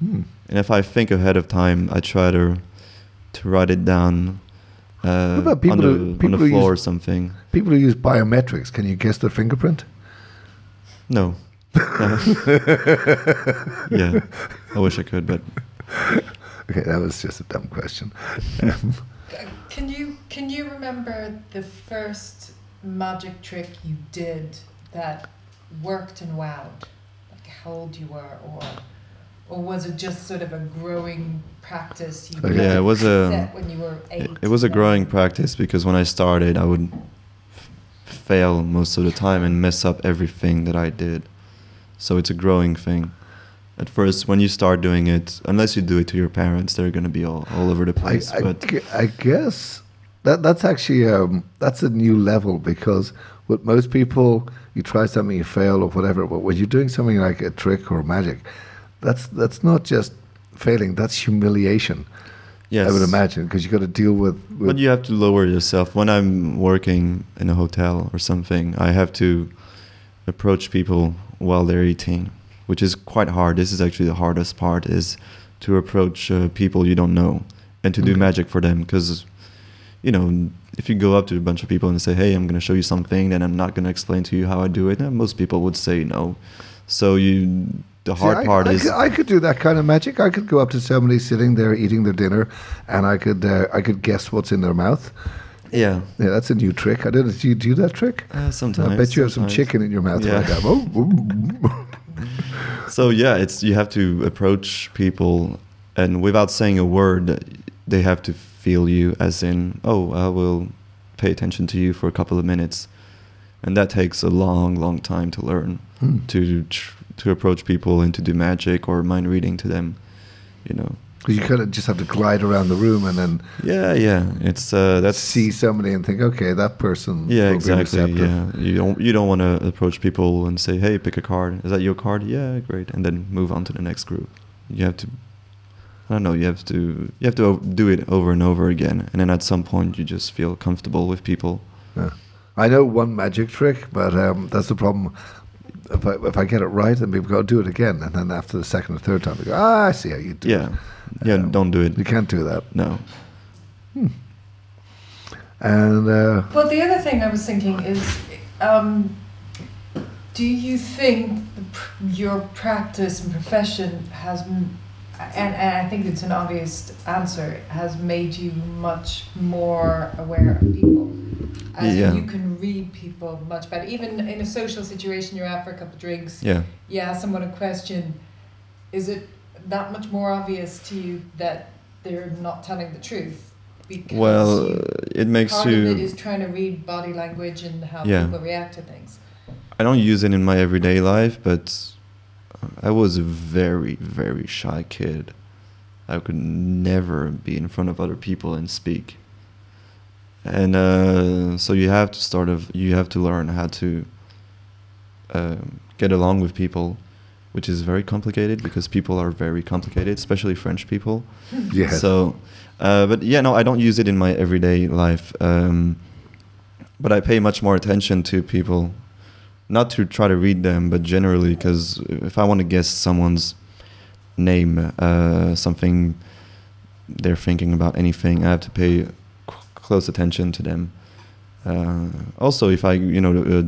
[SPEAKER 1] Hmm.
[SPEAKER 2] And if I think ahead of time, I try to to write it down uh,
[SPEAKER 1] What about people
[SPEAKER 2] on the,
[SPEAKER 1] who-
[SPEAKER 2] on
[SPEAKER 1] people
[SPEAKER 2] the
[SPEAKER 1] who
[SPEAKER 2] floor or something.
[SPEAKER 1] People who use biometrics, can you guess their fingerprint?
[SPEAKER 2] No. No. yeah, I wish I could, but
[SPEAKER 1] Okay, that was just a dumb question.
[SPEAKER 3] Can you can you remember the first magic trick you did that worked and wowed? Like how old you were, or or was it just sort of a growing practice? You
[SPEAKER 1] Okay.
[SPEAKER 2] Yeah, it was a-
[SPEAKER 3] um, when you were eight.
[SPEAKER 2] It, it was a growing practice because when I started, I would fail most of the time and mess up everything that I did. So it's a growing thing. At first, when you start doing it, unless you do it to your parents, they're going to be all, all over the place.
[SPEAKER 1] I,
[SPEAKER 2] but
[SPEAKER 1] I guess that that's actually um, that's a new level because with most people, you try something, you fail or whatever. But when you're doing something like a trick or magic, that's that's not just failing. That's humiliation.
[SPEAKER 2] yes,
[SPEAKER 1] I would imagine because you got to deal with. with
[SPEAKER 2] But you have to lower yourself. When I'm working in a hotel or something, I have to approach people while they're eating, which is quite hard. This is actually the hardest part: is to approach uh, people you don't know and to do magic for them. Because, you know, if you go up to a bunch of people and say, "Hey, I'm going to show you something," then I'm not going to explain to you how I do it. And most people would say no. So you, the
[SPEAKER 1] See,
[SPEAKER 2] hard
[SPEAKER 1] I,
[SPEAKER 2] part
[SPEAKER 1] I
[SPEAKER 2] is
[SPEAKER 1] could, I could do that kind of magic. I could go up to somebody sitting there eating their dinner, and I could uh, I could guess what's in their mouth.
[SPEAKER 2] Yeah.
[SPEAKER 1] Yeah, that's a new trick. I didn't. Do you do that trick?
[SPEAKER 2] Uh, sometimes
[SPEAKER 1] I bet you have some chicken in your mouth
[SPEAKER 2] Yeah.
[SPEAKER 1] right now. Oh,
[SPEAKER 2] So yeah, it's you have to approach people, and without saying a word, they have to feel you. As in, oh, I will pay attention to you for a couple of minutes, and that takes a long, long time to learn
[SPEAKER 1] Hmm.
[SPEAKER 2] to to approach people and to do magic or mind reading to them. You know.
[SPEAKER 1] Because you kind of just have to glide around the room and then
[SPEAKER 2] Yeah, yeah. It's uh, that's
[SPEAKER 1] see somebody and think, okay, that person.
[SPEAKER 2] Yeah, exactly. Yeah, you don't you don't want to approach people and say, "Hey, pick a card." Is that your card? Yeah, great. And then move on to the next group. You have to. I don't know. You have to. You have to do it over and over again, and then at some point you just feel comfortable with people.
[SPEAKER 1] Yeah. I know one magic trick, but um, that's the problem. If I, if I get it right, then people go, do it again. And then after the second or third time, they go, ah, I see how you do
[SPEAKER 2] Yeah,
[SPEAKER 1] it.
[SPEAKER 2] Yeah.
[SPEAKER 1] Um,
[SPEAKER 2] don't do it.
[SPEAKER 1] You can't do that.
[SPEAKER 2] No.
[SPEAKER 1] And uh,
[SPEAKER 3] Well, the other thing I was thinking is, um, do you think the pr- your practice and profession has, m- and, and I think it's an obvious answer, has made you much more aware of people? As
[SPEAKER 2] Yeah.
[SPEAKER 3] you can read people much better. Even in a social situation, you're out for a couple of drinks,
[SPEAKER 2] Yeah.
[SPEAKER 3] you ask someone a question, is it that much more obvious to you that they're not telling the truth? Because
[SPEAKER 2] Well,
[SPEAKER 3] you
[SPEAKER 2] uh, it makes
[SPEAKER 3] part
[SPEAKER 2] you.
[SPEAKER 3] of it is trying to read body language and how
[SPEAKER 2] Yeah.
[SPEAKER 3] people react to things.
[SPEAKER 2] I don't use it in my everyday life, but I was a very, very shy kid. I could never be in front of other people and speak. And uh, so you have to start of you have to learn how to um get along with people, which is very complicated because people are very complicated, especially French people.
[SPEAKER 1] yeah.
[SPEAKER 2] So, uh, but yeah, no, I don't use it in my everyday life. Um, but I pay much more attention to people, not to try to read them, but generally, because if I want to guess someone's name, uh, something they're thinking about, anything, I have to pay c- close attention to them. Uh, also, if I, you know, uh,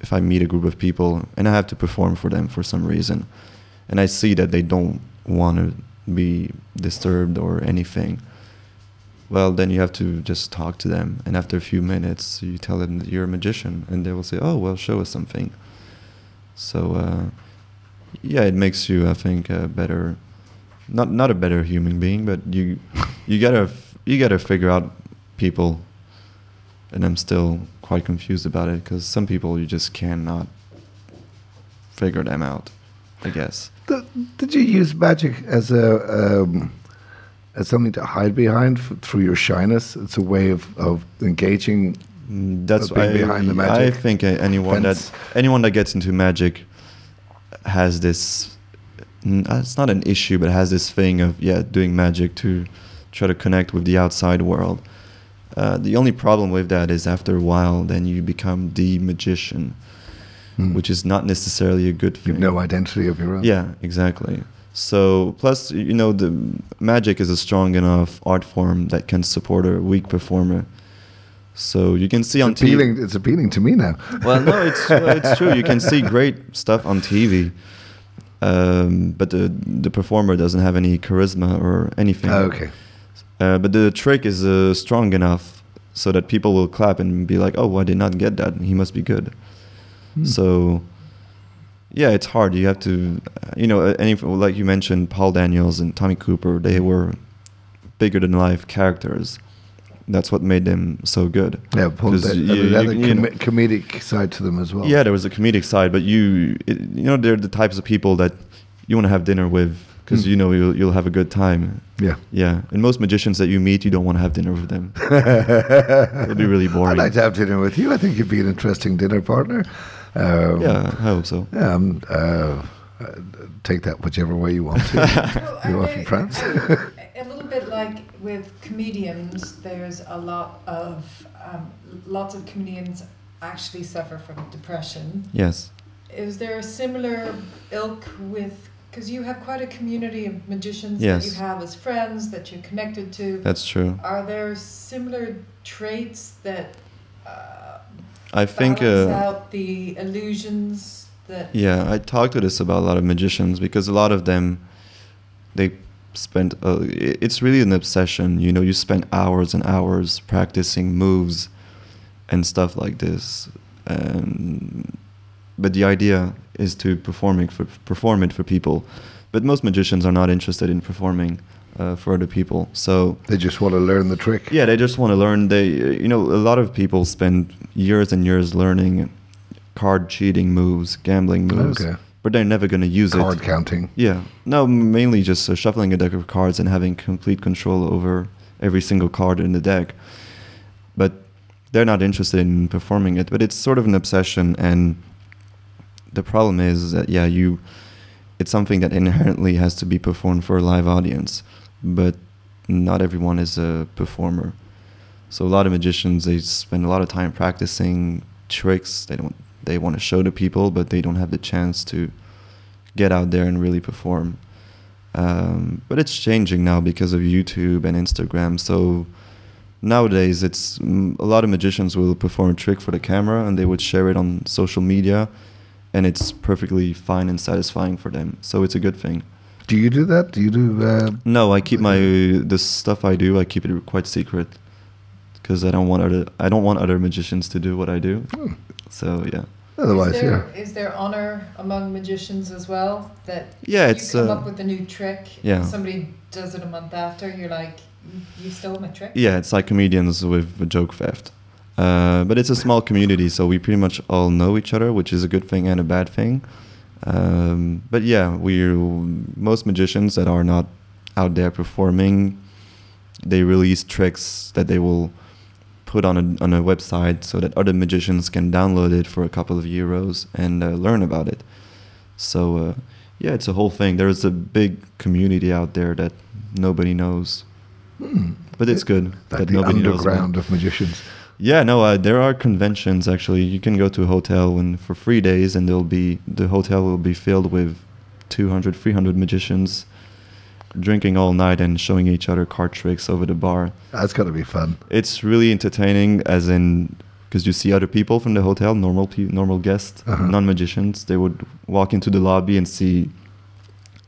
[SPEAKER 2] if I meet a group of people and I have to perform for them for some reason, and I see that they don't want to be disturbed or anything, well, then you have to just talk to them. And after a few minutes, you tell them that you're a magician, and they will say, "Oh, well, show us something." So, uh, yeah, it makes you, I think, a better, not not a better human being, but you you gotta you gotta figure out people. And I'm still quite confused about it because some people you just cannot figure them out. I guess.
[SPEAKER 1] Th- did you use magic as a um, as something to hide behind f- through your shyness? It's a way of, of engaging.
[SPEAKER 2] Mm, That's I,
[SPEAKER 1] behind the magic.
[SPEAKER 2] I think anyone
[SPEAKER 1] fence.
[SPEAKER 2] that anyone that gets into magic has this. uh, It's not an issue, but has this thing of yeah, doing magic to try to connect with the outside world. Uh, the only problem with that is after a while, then you become the magician,
[SPEAKER 1] Hmm.
[SPEAKER 2] which is not necessarily a good thing.
[SPEAKER 1] You've no identity of your own.
[SPEAKER 2] Yeah, exactly. So plus, you know, the magic is a strong enough art form that can support a weak performer. So you can see on
[SPEAKER 1] It's
[SPEAKER 2] TV.
[SPEAKER 1] appealing. It's appealing to me now.
[SPEAKER 2] Well, no, it's it's true. You can see great stuff on TV, um, but the the performer doesn't have any charisma or anything.
[SPEAKER 1] Oh, okay.
[SPEAKER 2] Uh, but the trick is uh, strong enough so that people will clap and be like, "Oh, I did not get that. He must be good."
[SPEAKER 1] Hmm.
[SPEAKER 2] So, yeah, it's hard. You have to, you know, any like you mentioned, Paul Daniels and Tommy Cooper. They were bigger than life characters. That's what made them so good.
[SPEAKER 1] Yeah, Paul, they,
[SPEAKER 2] you-
[SPEAKER 1] had
[SPEAKER 2] you-
[SPEAKER 1] a com- comedic side to them as well.
[SPEAKER 2] Yeah, there was a comedic side, but you, it, you know, they're the types of people that you want to have dinner with because
[SPEAKER 1] Mm.
[SPEAKER 2] you know you'll, you'll have a good time.
[SPEAKER 1] yeah.
[SPEAKER 2] Yeah, and most magicians that you meet, you don't want to have dinner with them. It'll be really boring.
[SPEAKER 1] I'd like to have dinner with you. I think you'd be an interesting dinner partner. Um,
[SPEAKER 2] yeah, I hope so.
[SPEAKER 1] Yeah, um, uh, uh, take that whichever way you want to.
[SPEAKER 3] Well,
[SPEAKER 1] you
[SPEAKER 3] are
[SPEAKER 1] are
[SPEAKER 3] they-
[SPEAKER 1] from France?
[SPEAKER 3] a little bit like with comedians, there's a lot of um, lots of comedians actually suffer from depression.
[SPEAKER 2] Yes.
[SPEAKER 3] Is there a similar ilk with? Because you have quite a community of magicians
[SPEAKER 2] Yes.
[SPEAKER 3] that you have as friends that you're connected to.
[SPEAKER 2] That's true.
[SPEAKER 3] Are there similar traits that uh,
[SPEAKER 2] I think. Uh,
[SPEAKER 3] out the illusions that?
[SPEAKER 2] Yeah, I talked to this about a lot of magicians because a lot of them, they spend. Uh, it's really an obsession. You know, you spend hours and hours practicing moves and stuff like this. And but the idea is to perform it for perform it for people. But most magicians are not interested in performing uh, for other people. So
[SPEAKER 1] they just want to learn the trick.
[SPEAKER 2] yeah, they just want to learn. They, you know, a lot of people spend years and years learning card cheating moves, gambling moves,
[SPEAKER 1] Okay.
[SPEAKER 2] but they're never going to use
[SPEAKER 1] Card
[SPEAKER 2] it.
[SPEAKER 1] Card counting.
[SPEAKER 2] Yeah, no, mainly just uh, shuffling a deck of cards and having complete control over every single card in the deck. But they're not interested in performing it. But it's sort of an obsession, and the problem is that yeah, you, it's something that inherently has to be performed for a live audience, but not everyone is a performer. So a lot of magicians they spend a lot of time practicing tricks. They don't they want to show to people, but they don't have the chance to get out there and really perform. Um, but it's changing now because of YouTube and Instagram. So nowadays, it's a lot of magicians will perform a trick for the camera and they would share it on social media, and it's perfectly fine and satisfying for them. So it's a good thing.
[SPEAKER 1] Do you do that? Do you do? Uh,
[SPEAKER 2] No, I keep my the stuff I do. I keep it quite secret because I don't want other I don't want other magicians to do what I do.
[SPEAKER 1] Hmm.
[SPEAKER 2] So yeah.
[SPEAKER 1] otherwise,
[SPEAKER 3] is there,
[SPEAKER 1] yeah.
[SPEAKER 3] is there honor among magicians as well that
[SPEAKER 2] Yeah,
[SPEAKER 3] you
[SPEAKER 2] it's
[SPEAKER 3] come
[SPEAKER 2] uh,
[SPEAKER 3] up with a new trick
[SPEAKER 2] yeah.
[SPEAKER 3] and somebody does it a month after you're like "You- you stole my trick
[SPEAKER 2] Yeah, it's like comedians with a joke theft. Uh, but it's a small community, so we pretty much all know each other, which is a good thing and a bad thing. Um, but yeah, we most magicians that are not out there performing, they release tricks that they will put on a on a website so that other magicians can download it for a couple of euros and uh, learn about it. So uh, yeah, it's a whole thing. There's a big community out there that nobody knows.
[SPEAKER 1] Hmm.
[SPEAKER 2] But it's good
[SPEAKER 1] Like
[SPEAKER 2] that
[SPEAKER 1] the
[SPEAKER 2] nobody knows. about.
[SPEAKER 1] underground of magicians.
[SPEAKER 2] Yeah, no, uh, there are conventions actually. You can go to a hotel and for three days, and there'll be the hotel will be filled with 200, 300 magicians drinking all night and showing each other card tricks over the bar.
[SPEAKER 1] That's got to be fun.
[SPEAKER 2] It's really entertaining, as in because you see other people from the hotel, normal pe- normal guests,
[SPEAKER 1] Uh-huh.
[SPEAKER 2] non magicians. They would walk into the lobby and see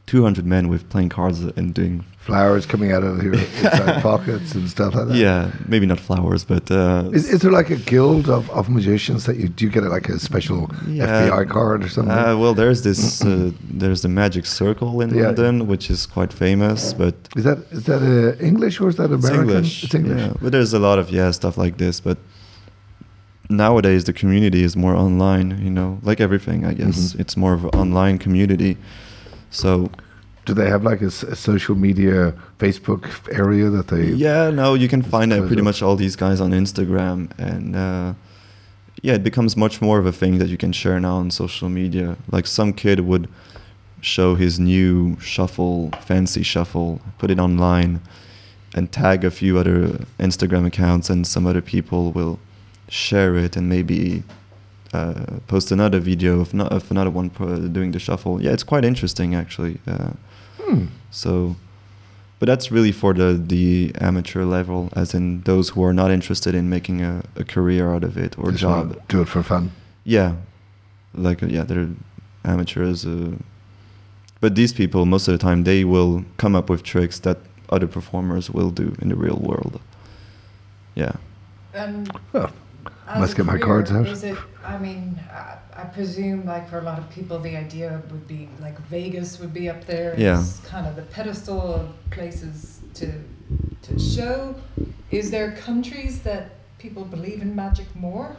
[SPEAKER 2] 200 men with playing cards and doing
[SPEAKER 1] Flowers coming out of your inside pockets and stuff like that.
[SPEAKER 2] yeah, maybe not flowers, but uh,
[SPEAKER 1] Is, is there like a guild of, of magicians that you do you get like a special
[SPEAKER 2] Yeah.
[SPEAKER 1] FBI card or something?
[SPEAKER 2] Uh, well, there's this. Uh, there's the Magic Circle in
[SPEAKER 1] Yeah.
[SPEAKER 2] London, which is quite famous, but
[SPEAKER 1] is that is that uh, English or is that
[SPEAKER 2] it's
[SPEAKER 1] American?
[SPEAKER 2] English.
[SPEAKER 1] It's English.
[SPEAKER 2] Yeah. But there's a lot of yeah stuff like this. But nowadays the community is more online. You know, like everything, I guess
[SPEAKER 1] Mhm.
[SPEAKER 2] it's more of an online community. So
[SPEAKER 1] Do they have like a social media Facebook area that they?
[SPEAKER 2] yeah, no, you can find
[SPEAKER 1] closed
[SPEAKER 2] pretty much all these guys on Instagram, and uh, yeah, it becomes much more of a thing that you can share now on social media. Like some kid would show his new shuffle, fancy shuffle, put it online, and tag a few other Instagram accounts, and some other people will share it and maybe uh, post another video of, no, of another one doing the shuffle. Yeah, it's quite interesting actually. Uh,
[SPEAKER 1] Hmm.
[SPEAKER 2] so, but that's really for the the amateur level, as in those who are not interested in making a, a career out of it or
[SPEAKER 1] Just
[SPEAKER 2] job.
[SPEAKER 1] Do it for fun.
[SPEAKER 2] Yeah, like uh, yeah, they're amateurs. Uh, but these people, most of the time, they will come up with tricks that other performers will do in the real world. Yeah.
[SPEAKER 3] and
[SPEAKER 1] Well,
[SPEAKER 3] as
[SPEAKER 1] Must get my
[SPEAKER 3] career,
[SPEAKER 1] cards out.
[SPEAKER 3] Is it? I mean, I, I presume like for a lot of people, the idea would be like Vegas would be up there.
[SPEAKER 2] Yeah.
[SPEAKER 3] It's kind of the pedestal of places to to show. Is there countries that people believe in magic more?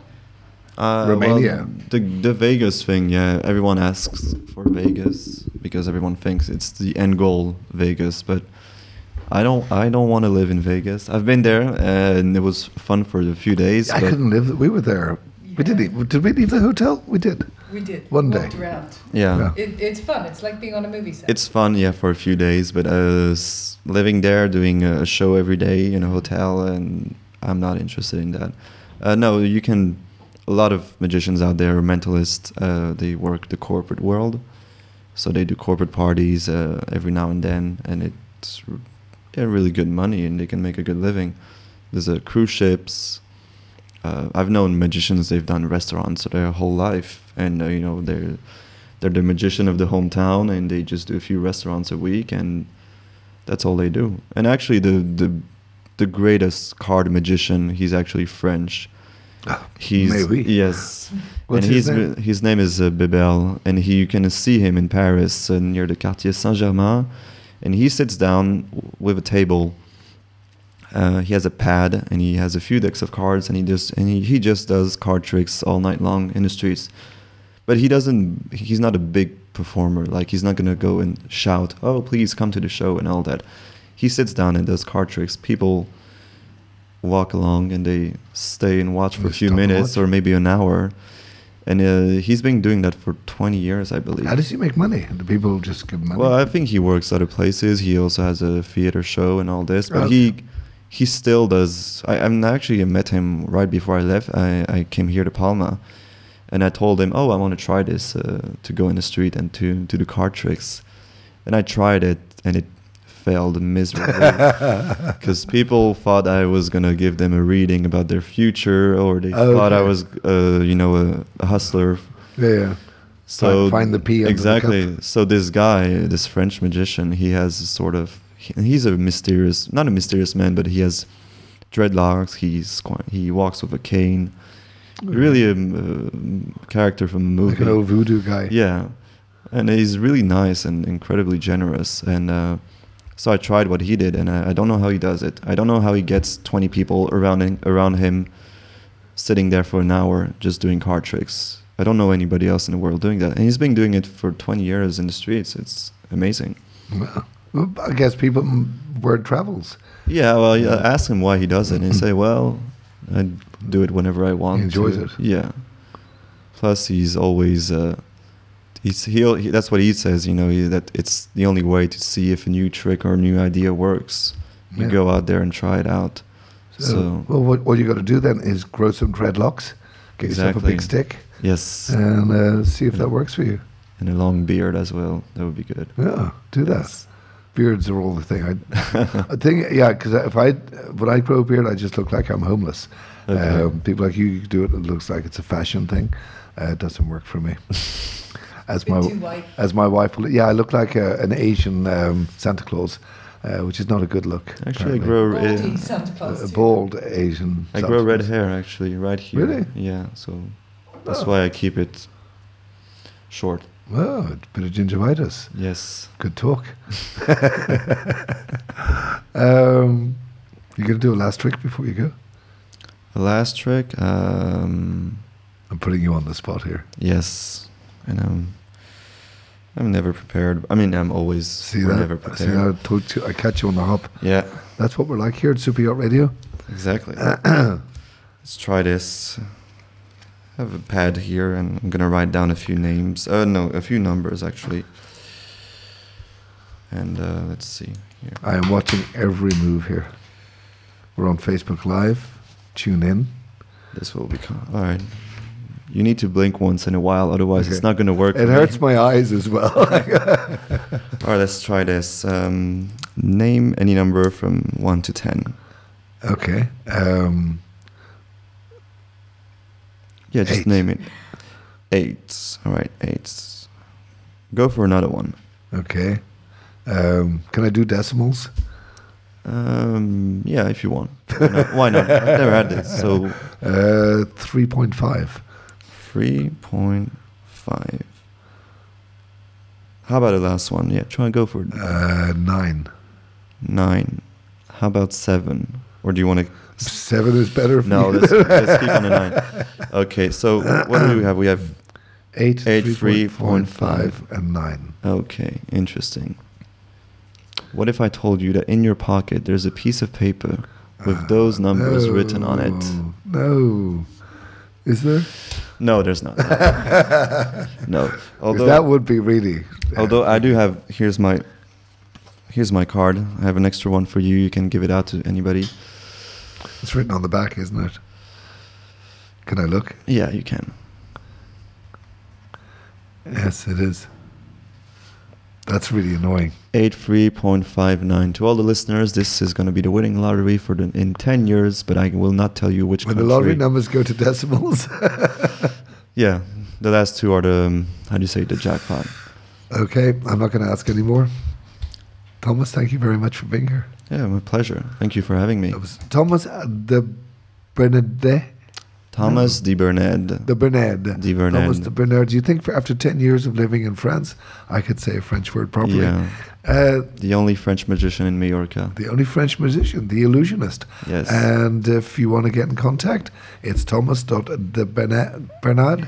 [SPEAKER 2] Uh,
[SPEAKER 1] Romania.
[SPEAKER 2] well, the the Vegas thing, yeah. Everyone asks for Vegas because everyone thinks it's the end goal, Vegas. But I don't. I don't want to live in Vegas. I've been there and it was fun for a few days.
[SPEAKER 1] I
[SPEAKER 2] but
[SPEAKER 1] couldn't live. We were there. We did.
[SPEAKER 3] Yeah.
[SPEAKER 1] leave- Did we leave the hotel? We did.
[SPEAKER 3] We did.
[SPEAKER 1] One day.
[SPEAKER 3] Around.
[SPEAKER 2] Yeah.
[SPEAKER 1] Yeah.
[SPEAKER 3] It, it's fun. It's like being on a movie set.
[SPEAKER 2] It's fun, yeah, for a few days. But uh, s- living there, doing a show every day in a hotel, and I'm not interested in that. Uh, no, you can. A lot of magicians out there, mentalists, uh, they work the corporate world, so they do corporate parties uh, every now and then, and it's yeah, really good money, and they can make a good living. There's uh, cruise ships. Uh, I've known magicians; they've done restaurants their whole life, and uh, you know they're they're the magician of the hometown, and they just do a few restaurants a week, and that's all they do. And actually, the the the greatest card magician, he's actually French. He's
[SPEAKER 1] Maybe.
[SPEAKER 2] yes,
[SPEAKER 1] What's
[SPEAKER 2] and
[SPEAKER 1] his
[SPEAKER 2] he's
[SPEAKER 1] name?
[SPEAKER 2] his name is uh, Bebel, and he you can see him in Paris uh, near the Quartier Saint Germain, and he sits down with a table. Uh, he has a pad and he has a few decks of cards, and he just and he, he just does card tricks all night long in the streets. But he doesn't. He's not a big performer. Like he's not gonna go and shout, "Oh, please come to the show" and all that. He sits down and does card tricks. People walk along and they stay and watch for a few minutes or maybe an hour. And uh, he's been doing that for 20 years, I believe.
[SPEAKER 1] How does he make money? Do people just give money?
[SPEAKER 2] Well, I think he works other places. He also has a theater show and all this, but
[SPEAKER 1] Okay.
[SPEAKER 2] he he still does. I I'm actually met him right before I left. I, I came here to Palma, and I told him, "Oh, I want to try this uh, to go in the street and to to do card tricks," and I tried it, and it failed miserably because people thought I was gonna give them a reading about their future, or they
[SPEAKER 1] Oh,
[SPEAKER 2] thought I was, uh, you know, a, a hustler
[SPEAKER 1] yeah, yeah.
[SPEAKER 2] so
[SPEAKER 1] Find- the P the
[SPEAKER 2] exactly.
[SPEAKER 1] cup.
[SPEAKER 2] So this guy, this French magician, he has sort of he- he's a mysterious, not a mysterious man, but he has dreadlocks. He's quite, he walks with a cane. Really a um, character from a movie.
[SPEAKER 1] like an old voodoo guy.
[SPEAKER 2] Yeah, and he's really nice and incredibly generous. And uh, so I tried what he did, and I, I don't know how he does it. I don't know how he gets 20 people around him, around him, sitting there for an hour just doing card tricks. I don't know anybody else in the world doing that, and he's been doing it for 20 years in the streets. It's amazing.
[SPEAKER 1] Well, I guess people word travels.
[SPEAKER 2] Yeah, well, yeah, ask him why he does it, and he say, "Well, I do it whenever I want."
[SPEAKER 1] He enjoys
[SPEAKER 2] to."
[SPEAKER 1] it.
[SPEAKER 2] Yeah. Plus, he's always uh, he's he'll, he that's what he says. You know, he, that it's the only way to see if a new trick or a new idea works. You
[SPEAKER 1] Yeah.
[SPEAKER 2] go out there and try it out.
[SPEAKER 1] So,
[SPEAKER 2] So,
[SPEAKER 1] well, what, what you got to do then is grow some dreadlocks, get yourself a big stick,
[SPEAKER 2] yes,
[SPEAKER 1] and uh, see if that works for you.
[SPEAKER 2] and a long beard as well. That would be good.
[SPEAKER 1] Yeah, do that.
[SPEAKER 2] Yes.
[SPEAKER 1] Beards are all the thing. I, I think, yeah, because if I when I grow a beard, I just look like I'm homeless.
[SPEAKER 2] Okay.
[SPEAKER 1] Um, people like you you do it, it looks like it's a fashion thing. Uh, it doesn't work for me. As my as my wife yeah, I look like a, an Asian um, Santa Claus, uh, which is not a good look.
[SPEAKER 2] Actually, I grow
[SPEAKER 3] Baldy
[SPEAKER 2] uh,
[SPEAKER 1] a bald Asian.
[SPEAKER 2] I
[SPEAKER 1] Santa
[SPEAKER 2] grow red
[SPEAKER 1] Claus.
[SPEAKER 2] hair actually right here.
[SPEAKER 1] Really?
[SPEAKER 2] Yeah. So that's
[SPEAKER 1] Oh.
[SPEAKER 2] why I keep it short.
[SPEAKER 1] Oh, a bit of gingivitis.
[SPEAKER 2] Yes.
[SPEAKER 1] Good talk. um, you gonna do a last trick before you go?
[SPEAKER 2] The last trick. Um,
[SPEAKER 1] I'm putting you on the spot here.
[SPEAKER 2] Yes, and I'm I'm never prepared. I mean, I'm always
[SPEAKER 1] See
[SPEAKER 2] we're
[SPEAKER 1] that?
[SPEAKER 2] never prepared.
[SPEAKER 1] how I told you? I catch you on the hop.
[SPEAKER 2] Yeah,
[SPEAKER 1] That's what we're like here at Super Yacht Radio.
[SPEAKER 2] exactly. Let's try this. I have a pad here, and I'm gonna write down a few names. Uh, no, a few numbers actually. And uh, let's see here.
[SPEAKER 1] I am watching every move here. We're on Facebook Live. Tune in.
[SPEAKER 2] This will become all right. You need to blink once in a while, otherwise
[SPEAKER 1] Okay.
[SPEAKER 2] it's not gonna work.
[SPEAKER 1] It
[SPEAKER 2] for me.
[SPEAKER 1] hurts my eyes as well.
[SPEAKER 2] All right, let's try this. Um, name any number from one to ten.
[SPEAKER 1] okay. Um,
[SPEAKER 2] Yeah, just
[SPEAKER 1] Eight.
[SPEAKER 2] name it. Eight. All right, eight. Go for another one.
[SPEAKER 1] okay. Um, can I do decimals?
[SPEAKER 2] Um, yeah, if you want. Why not? Why not? I've never had this. So
[SPEAKER 1] Uh,
[SPEAKER 2] three point five. How about the last one? Yeah, try and go for it.
[SPEAKER 1] Uh, 9.
[SPEAKER 2] Nine. How about seven? Or do you want to?
[SPEAKER 1] 7 is better for
[SPEAKER 2] No, let's, let's keep on the nine. Okay, so what do we have? We have eight,
[SPEAKER 1] three point five, and 9.
[SPEAKER 2] Okay, interesting. What if I told you that in your pocket there's a piece of paper with those numbers written on it?
[SPEAKER 1] No. Is there?
[SPEAKER 2] No, there's not. No, Although
[SPEAKER 1] that would be really.
[SPEAKER 2] although I do have here's my here's my card. I have an extra one for you. You can give it out to anybody.
[SPEAKER 1] It's written on the back, isn't it? Can I look?
[SPEAKER 2] Yeah, you can.
[SPEAKER 1] Yes, it is. That's really annoying.
[SPEAKER 2] Eight three point five nine. To all the listeners, this is going to be the winning lottery for the, in ten years, but I will not tell you which
[SPEAKER 1] When the lottery numbers go to decimals.
[SPEAKER 2] Yeah, the last two are the um, how do you say the jackpot.
[SPEAKER 1] okay, I'm not going to ask anymore. Thomas, thank you very much for being here.
[SPEAKER 2] Yeah, my pleasure. Thank you for having me.
[SPEAKER 1] That was Thomas uh, de Bernardet.
[SPEAKER 2] Thomas de Bernard.
[SPEAKER 1] The Bernard.
[SPEAKER 2] De Bernard.
[SPEAKER 1] Thomas de Bernard. Do you think for after 10 years of living in France, I could say a French word properly?
[SPEAKER 2] Yeah,
[SPEAKER 1] Uh,
[SPEAKER 2] the only French magician in Mallorca.
[SPEAKER 1] the only French magician, the illusionist.
[SPEAKER 2] Yes.
[SPEAKER 1] And if you want to get in contact, it's thomas.debernard, Bernard,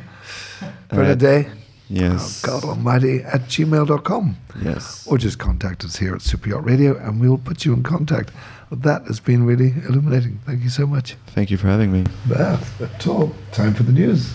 [SPEAKER 1] Bernardet,
[SPEAKER 2] Yes.
[SPEAKER 1] oh God almighty, at gmail.com.
[SPEAKER 2] Yes.
[SPEAKER 1] Or just contact us here at Super Yacht Radio and we'll put you in contact. That has been really illuminating. Thank you so much.
[SPEAKER 2] Thank you for having me.
[SPEAKER 1] That's all. Time for the news.